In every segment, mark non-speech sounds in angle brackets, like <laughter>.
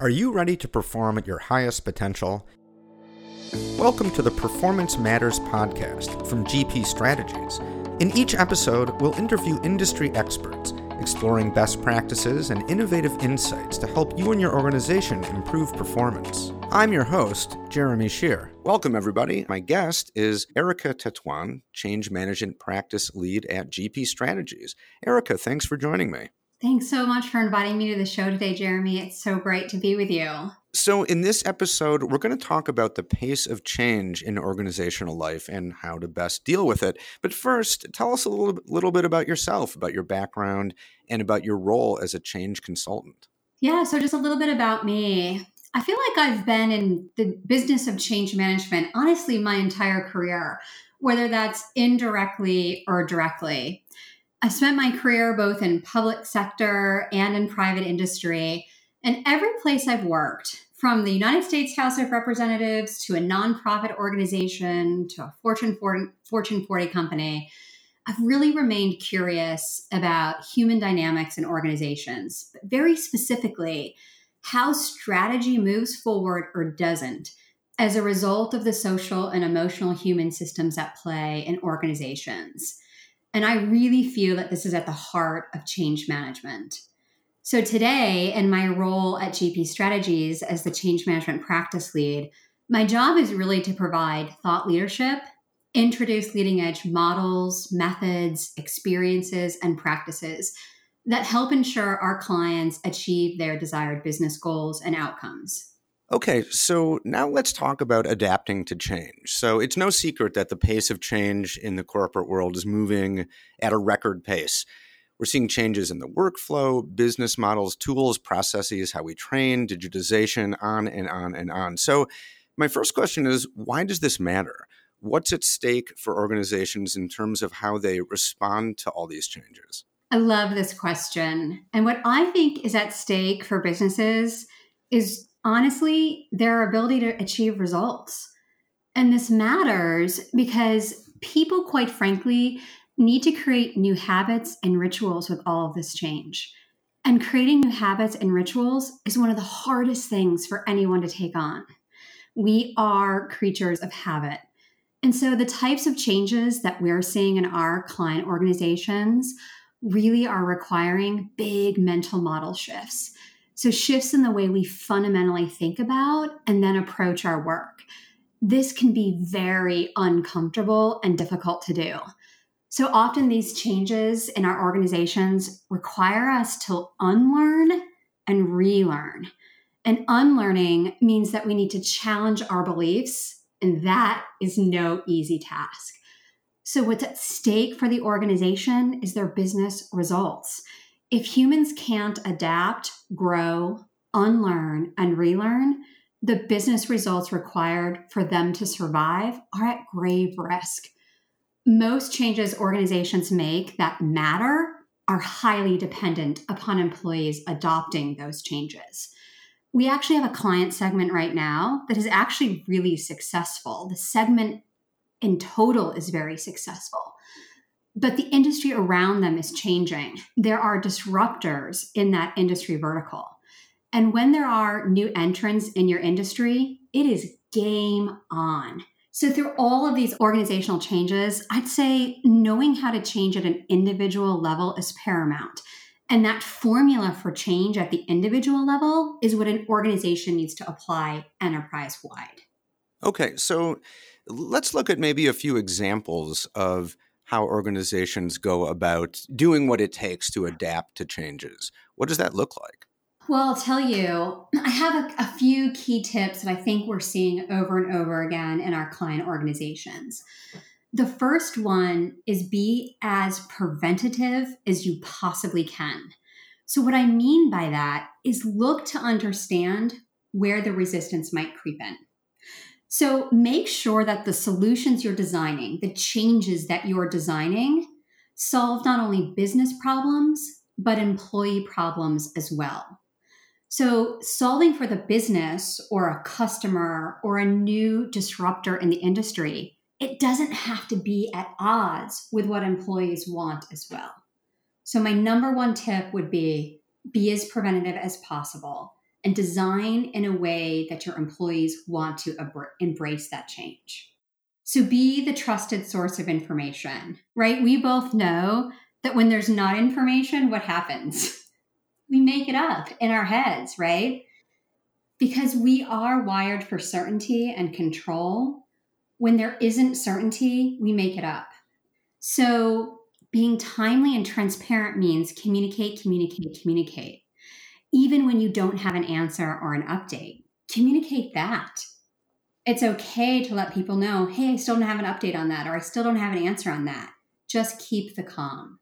Are you ready to perform at your highest potential? Welcome to the Performance Matters podcast from GP Strategies. In each episode, we'll interview industry experts, exploring best practices and innovative insights to help you and your organization improve performance. I'm your host, Jeremy Shear. Welcome, everybody. My guest is Erica Tetuan, Change Management Practice Lead at GP Strategies. Erica, thanks for joining me. Thanks so much for inviting me to the show today, Jeremy. It's so great to be with you. So, in this episode, we're going to talk about the pace of change in organizational life and how to best deal with it. But first, tell us a little, little bit about yourself, about your background, and about your role as a change consultant. Yeah, so just a little bit about me. I feel like I've been in the business of change management, honestly, my entire career, whether that's indirectly or directly. I spent my career both in public sector and in private industry. And every place I've worked, from the United States House of Representatives to a nonprofit organization to a Fortune 40, Fortune 40 company, I've really remained curious about human dynamics in organizations, but very specifically, how strategy moves forward or doesn't as a result of the social and emotional human systems at play in organizations. And I really feel that this is at the heart of change management. So, today, in my role at GP Strategies as the change management practice lead, my job is really to provide thought leadership, introduce leading edge models, methods, experiences, and practices that help ensure our clients achieve their desired business goals and outcomes. Okay, so now let's talk about adapting to change. So it's no secret that the pace of change in the corporate world is moving at a record pace. We're seeing changes in the workflow, business models, tools, processes, how we train, digitization, on and on and on. So, my first question is why does this matter? What's at stake for organizations in terms of how they respond to all these changes? I love this question. And what I think is at stake for businesses is honestly their ability to achieve results. And this matters because people, quite frankly, need to create new habits and rituals with all of this change. And creating new habits and rituals is one of the hardest things for anyone to take on. We are creatures of habit. And so the types of changes that we're seeing in our client organizations really are requiring big mental model shifts. So, shifts in the way we fundamentally think about and then approach our work. This can be very uncomfortable and difficult to do. So, often these changes in our organizations require us to unlearn and relearn. And unlearning means that we need to challenge our beliefs, and that is no easy task. So, what's at stake for the organization is their business results. If humans can't adapt, grow, unlearn, and relearn, the business results required for them to survive are at grave risk. Most changes organizations make that matter are highly dependent upon employees adopting those changes. We actually have a client segment right now that is actually really successful. The segment in total is very successful but the industry around them is changing. There are disruptors in that industry vertical. And when there are new entrants in your industry, it is game on. So, through all of these organizational changes, I'd say knowing how to change at an individual level is paramount. And that formula for change at the individual level is what an organization needs to apply enterprise wide. Okay, so let's look at maybe a few examples of how organizations go about doing what it takes to adapt to changes. What does that look like? Well, I'll tell you, <clears throat> I have a, a, few key tips that I think we're seeing over and over again in our client organizations. The first one is be as preventative as you possibly can. So, what I mean by that is look to understand where the resistance might creep in. So make sure that the solutions you're designing, the changes that you're designing, solve not only business problems, but employee problems as well. So, solving for the business or a customer or a new disruptor in the industry, it doesn't have to be at odds with what employees want as well. So, my number one tip would be be as preventative as possible. And design in a way that your employees want to embrace that change. So be the trusted source of information, right? We both know that when there's not information, what happens? <laughs> We make it up in our heads, right? Because we are wired for certainty and control. When there isn't certainty, we make it up. So being timely and transparent means communicate, communicate, communicate. Even when you don't have an answer or an update, communicate that. It's okay to let people know, hey, I still don't have an update on that, or I still don't have an answer on that. Just keep the calm.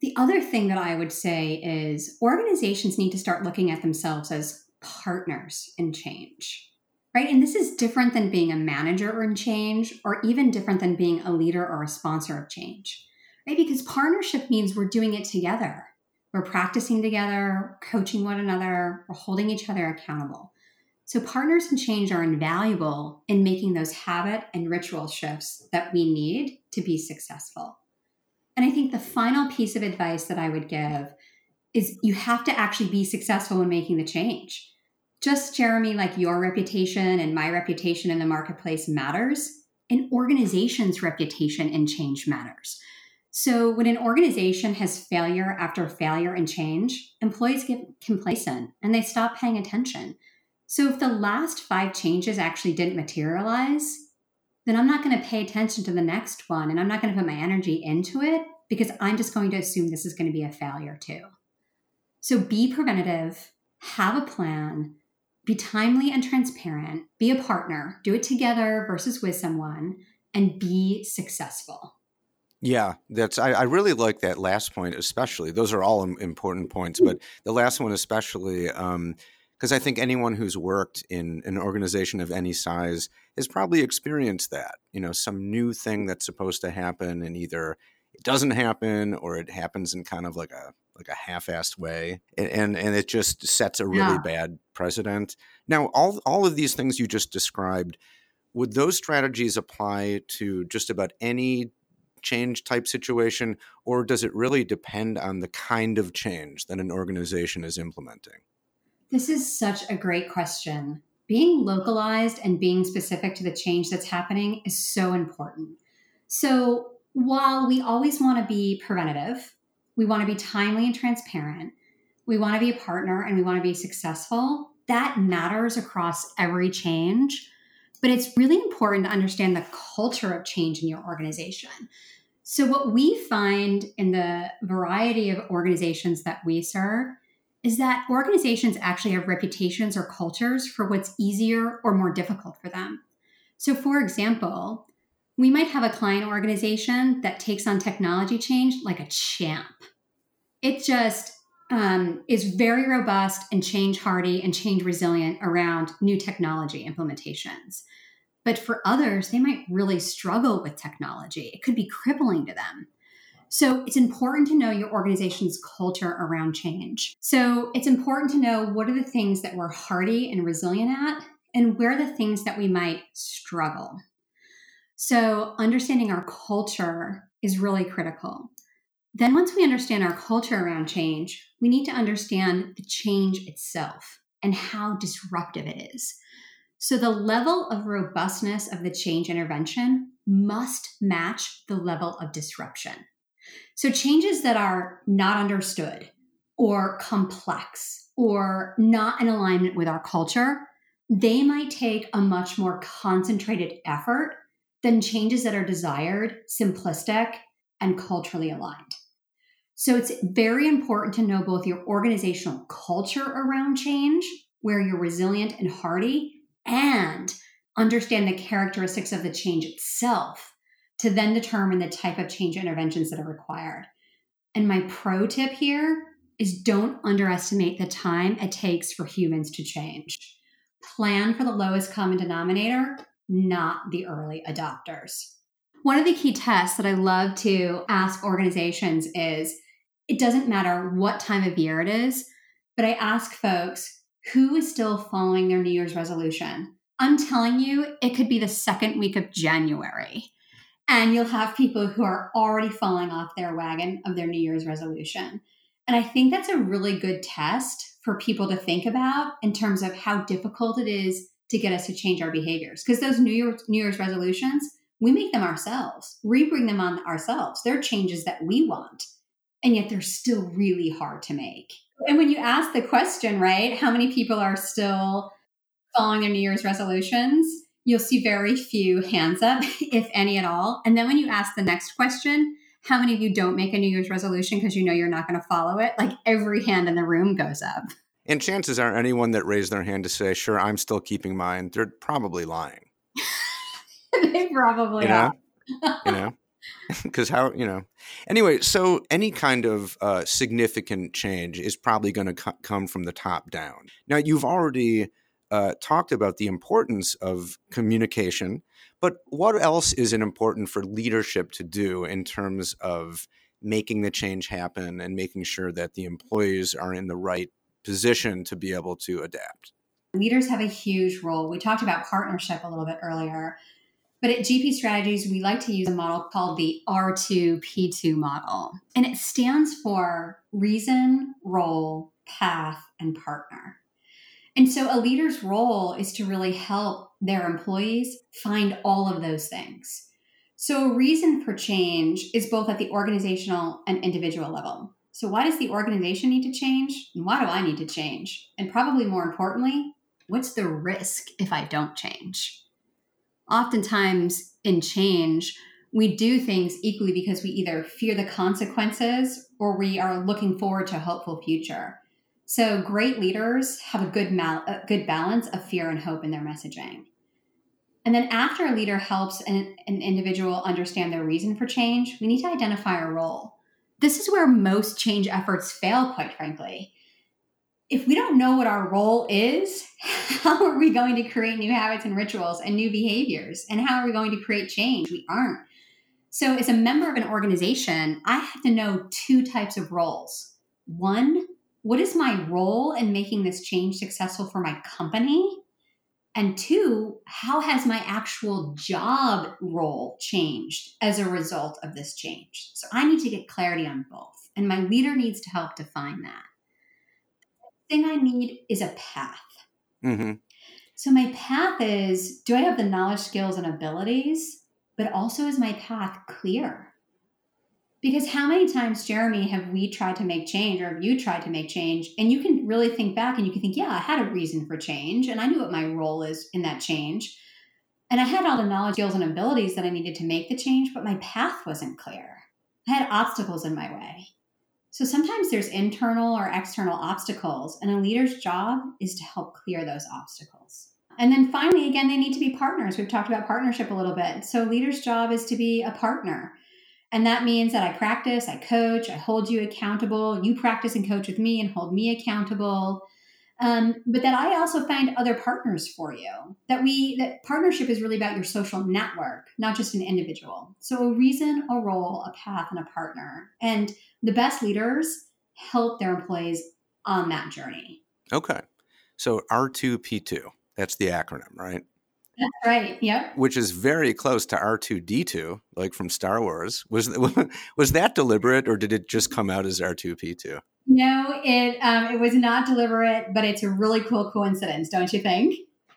The other thing that I would say is organizations need to start looking at themselves as partners in change right? And this is different than being a manager in change, or even different than being a leader or a sponsor of change, right? Because partnership means we're doing it together. We're practicing together, coaching one another, we're holding each other accountable. So, partners in change are invaluable in making those habit and ritual shifts that we need to be successful. And I think the final piece of advice that I would give is you have to actually be successful in making the change just Jeremy, like your reputation and my reputation in the marketplace matters, an organization's reputation and change matters. So when an organization has failure after failure and change, employees get complacent and they stop paying attention. So if the last five changes actually didn't materialize, then I'm not going to pay attention to the next one and I'm not going to put my energy into it because I'm just going to assume this is going to be a failure too. So be preventative, have a plan, be timely and transparent, be a partner, do it together versus with someone, and be successful. Yeah, that's I, I really like that last point, especially. Those are all important points, but the last one especially, because um, I think anyone who's worked in an organization of any size has probably experienced that. You know, some new thing that's supposed to happen, and either it doesn't happen or it happens in kind of like a like a half-assed way and and, and it just sets a really yeah. bad precedent now all all of these things you just described would those strategies apply to just about any change type situation or does it really depend on the kind of change that an organization is implementing this is such a great question being localized and being specific to the change that's happening is so important so while we always want to be preventative we want to be timely and transparent. We want to be a partner and we want to be successful. That matters across every change. But it's really important to understand the culture of change in your organization. So, what we find in the variety of organizations that we serve is that organizations actually have reputations or cultures for what's easier or more difficult for them. So, for example, we might have a client organization that takes on technology change like a champ. It just um, is very robust and change hardy and change resilient around new technology implementations. But for others, they might really struggle with technology. It could be crippling to them. So it's important to know your organization's culture around change. So it's important to know what are the things that we're hardy and resilient at, and where are the things that we might struggle. So, understanding our culture is really critical. Then, once we understand our culture around change, we need to understand the change itself and how disruptive it is. So, the level of robustness of the change intervention must match the level of disruption. So, changes that are not understood or complex or not in alignment with our culture, they might take a much more concentrated effort than changes that are desired, simplistic, and culturally aligned. So it's very important to know both your organizational culture around change, where you're resilient and hardy, and understand the characteristics of the change itself to then determine the type of change interventions that are required. And my pro tip here is don't underestimate the time it takes for humans to change. Plan for the lowest common denominator not the early adopters. One of the key tests that I love to ask organizations is it doesn't matter what time of year it is, but I ask folks who is still following their New Year's resolution. I'm telling you, it could be the second week of January. And you'll have people who are already falling off their wagon of their New Year's resolution. And I think that's a really good test for people to think about in terms of how difficult it is to get us to change our behaviors. Because those New Year's, New Year's resolutions, we make them ourselves. We bring them on ourselves. They're changes that we want. And yet they're still really hard to make. And when you ask the question, right, how many people are still following their New Year's resolutions? You'll see very few hands up, <laughs> if any at all. And then when you ask the next question, how many of you don't make a New Year's resolution because you know you're not going to follow it? Like every hand in the room goes up. And chances are, anyone that raised their hand to say, "Sure, I'm still keeping mine," they're probably lying. <laughs> they probably you know? are. you know, <laughs> because how you know. Anyway, so any kind of uh, significant change is probably going to co- come from the top down. Now, you've already uh, talked about the importance of communication, but what else is it important for leadership to do in terms of making the change happen and making sure that the employees are in the right position to be able to adapt? Leaders have a huge role. We talked about partnership a little bit earlier. But at GP Strategies, we like to use a model called the R2P2 model. And it stands for reason, role, path, and partner. And so a leader's role is to really help their employees find all of those things. So a reason for change is both at the organizational and individual level. So, why does the organization need to change? And why do I need to change? And probably more importantly, what's the risk if I don't change? Oftentimes in change, we do things equally because we either fear the consequences or we are looking forward to a hopeful future. So, great leaders have a good, mal- a good balance of fear and hope in their messaging. And then, after a leader helps an, an individual understand their reason for change, we need to identify a role this is where most change efforts fail, quite frankly. If we don't know what our role is, <laughs> how are we going to create new habits and rituals and new behaviors? And how are we going to create change? We aren't. So, as a member of an organization, I have to know two types of roles. One, what is my role in making this change successful for my company? And two, how has my actual job role changed as a result of this change? So I need to get clarity on both, and my leader needs to help define that. Thing I need is a path. Mm-hmm. So my path is do I have the knowledge, skills, and abilities? But also, is my path clear? Because how many times, Jeremy, have we tried to make change or have you tried to make change? And you can really think back and you can think, yeah, I had a reason for change and I knew what my role is in that change. And I had all the knowledge, skills, and abilities that I needed to make the change, but my path wasn't clear. I had obstacles in my way. So sometimes there's internal or external obstacles, and a leader's job is to help clear those obstacles. And then finally, again, they need to be partners. We've talked about partnership a little bit. So, leader's job is to be a partner and that means that I practice, I coach, I hold you accountable. You practice and coach with me and hold me accountable. Um, but that I also find other partners for you. That we that partnership is really about your social network, not just an individual. So a reason, a role, a path, and a partner. And the best leaders help their employees on that journey. Okay. So R2P2, that's the acronym, right? That's right. Yep. Which is very close to R two D two, like from Star Wars. Was <laughs> was that deliberate, or did it just come out as R two P two? No, it um, it was not deliberate, but it's a really cool coincidence, don't you think?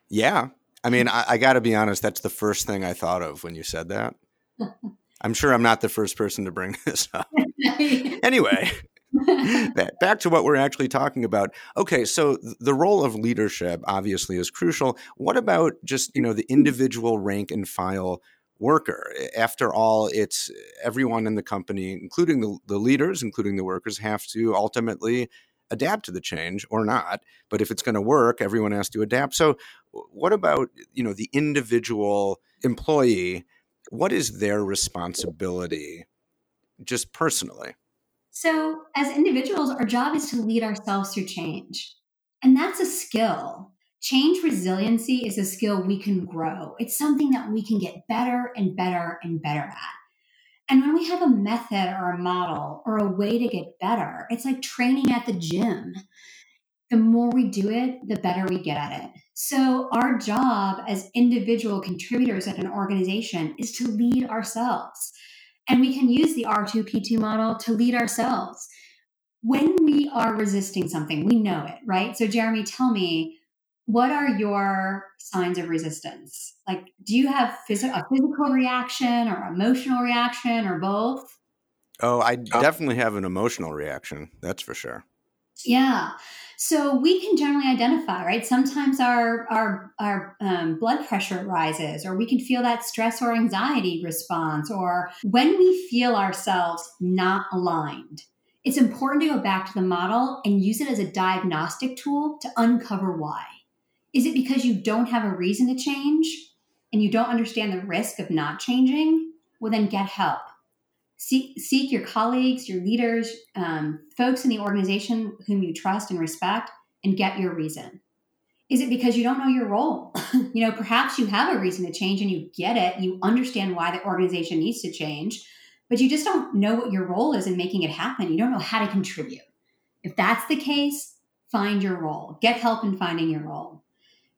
Yeah, I mean, <laughs> I, I got to be honest. That's the first thing I thought of when you said that. I'm sure I'm not the first person to bring <laughs> this up. <laughs> anyway, back to what we're actually talking about. Okay, so the role of leadership obviously is crucial. What about just, you know, the individual rank and file worker? After all, it's everyone in the company, including the, the leaders, including the workers, have to ultimately adapt to the change or not. But if it's going to work, everyone has to adapt. So what about, you know, the individual employee? What is their responsibility just personally? So, as individuals, our job is to lead ourselves through change. And that's a skill. Change resiliency is a skill we can grow. It's something that we can get better and better and better at. And when we have a method or a model or a way to get better, it's like training at the gym. The more we do it, the better we get at it. So, our job as individual contributors at an organization is to lead ourselves. And we can use the R2P2 model to lead ourselves. when we are resisting something, we know it, right? So, Jeremy, tell me, what are your signs of resistance? Like, do you have phys- a physical reaction or emotional reaction or both? Oh, I definitely have an emotional reaction. That's for sure. Yeah. So we can generally identify, right? Sometimes our our our um, blood pressure rises, or we can feel that stress or anxiety response, or when we feel ourselves not aligned. It's important to go back to the model and use it as a diagnostic tool to uncover why. Is it because you don't have a reason to change and you don't understand the risk of not changing? Well, then get help seek, seek your colleagues, your leaders, um, folks in the organization whom you trust and respect, and get your reason. Is it because you don't know your role? <laughs> you know, perhaps you have a reason to change and you get it. You understand why the organization needs to change, but you just don't know what your role is in making it happen. You don't know how to contribute. If that's the case, find your role. Get help in finding your role.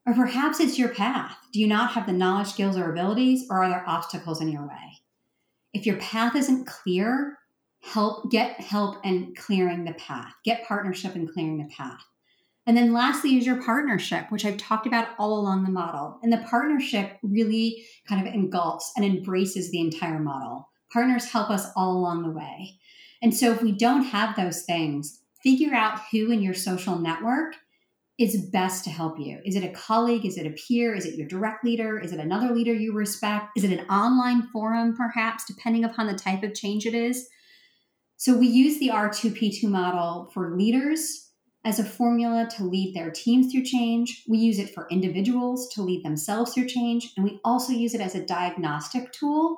Or perhaps it's your path. Do you not have the knowledge, skills, or abilities, or are there obstacles in your way? if your path isn't clear, help get help in clearing the path. Get partnership in clearing the path. And then lastly is your partnership, which I've talked about all along the model. And the partnership really kind of engulfs and embraces the entire model. Partners help us all along the way. And so if we don't have those things, figure out who in your social network is best to help you? Is it a colleague? Is it a peer? Is it your direct leader? Is it another leader you respect? Is it an online forum, perhaps, depending upon the type of change it is? So we use the R2P2 model for leaders as a formula to lead their teams through change. We use it for individuals to lead themselves through change. And we also use it as a diagnostic tool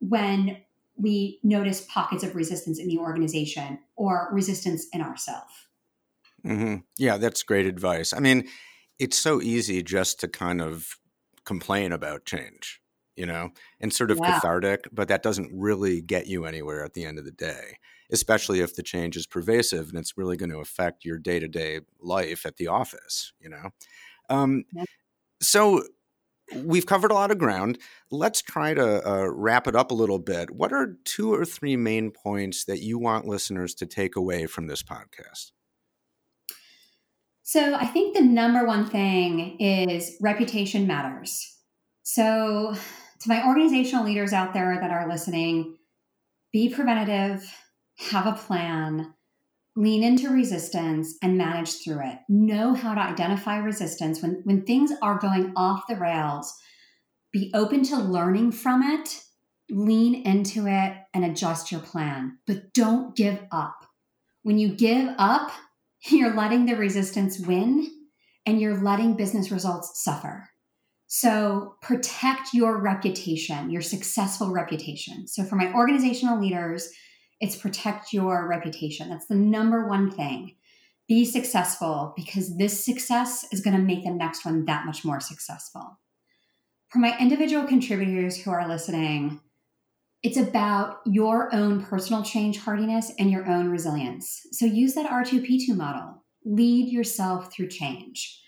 when we notice pockets of resistance in the organization or resistance in ourselves. Mm-hmm. Yeah, that's great advice. I mean, it's so easy just to kind of complain about change, you know, and sort of yeah. cathartic, but that doesn't really get you anywhere at the end of the day, especially if the change is pervasive and it's really going to affect your day to day life at the office, you know. Um, yeah. So, we've covered a lot of ground. Let's try to uh, wrap it up a little bit. What are two or three main points that you want listeners to take away from this podcast? So I think the number one thing is reputation matters. So, to my organizational leaders out there that are listening, be preventative, have a plan, lean into resistance, and manage through it. Know how to identify resistance when, when things are going off the rails. Be open to learning from it, lean into it, and adjust your plan. But don't give up. When you give up, <laughs> you're letting the resistance win and you're letting business results suffer. So protect your reputation, your successful reputation. So for my organizational leaders, it's protect your reputation. That's the number one thing. Be successful because this success is going to make the next one that much more successful. For my individual contributors who are listening, it's about your own personal change hardiness and your own resilience. So use that R2P2 model. Lead yourself through change.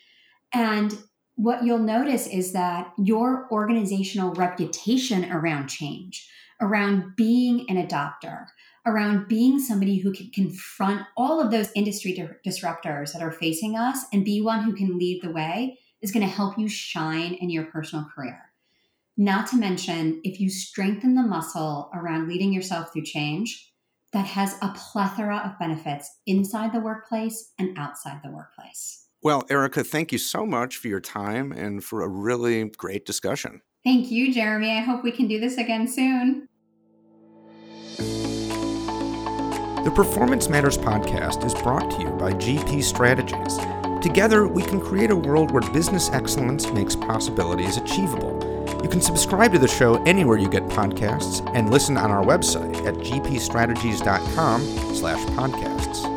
And what you'll notice is that your organizational reputation around change, around being an adopter, around being somebody who can confront all of those industry disruptors that are facing us and be one who can lead the way is going to help you shine in your personal career. Not to mention, if you strengthen the muscle around leading yourself through change, that has a plethora of benefits inside the workplace and outside the workplace. Well, Erica, thank you so much for your time and for a really great discussion. Thank you, Jeremy. I hope we can do this again soon. The Performance Matters podcast is brought to you by GP Strategies. Together, we can create a world where business excellence makes possibilities achievable. You can subscribe to the show anywhere you get podcasts and listen on our website at gpstrategies.com slash podcasts.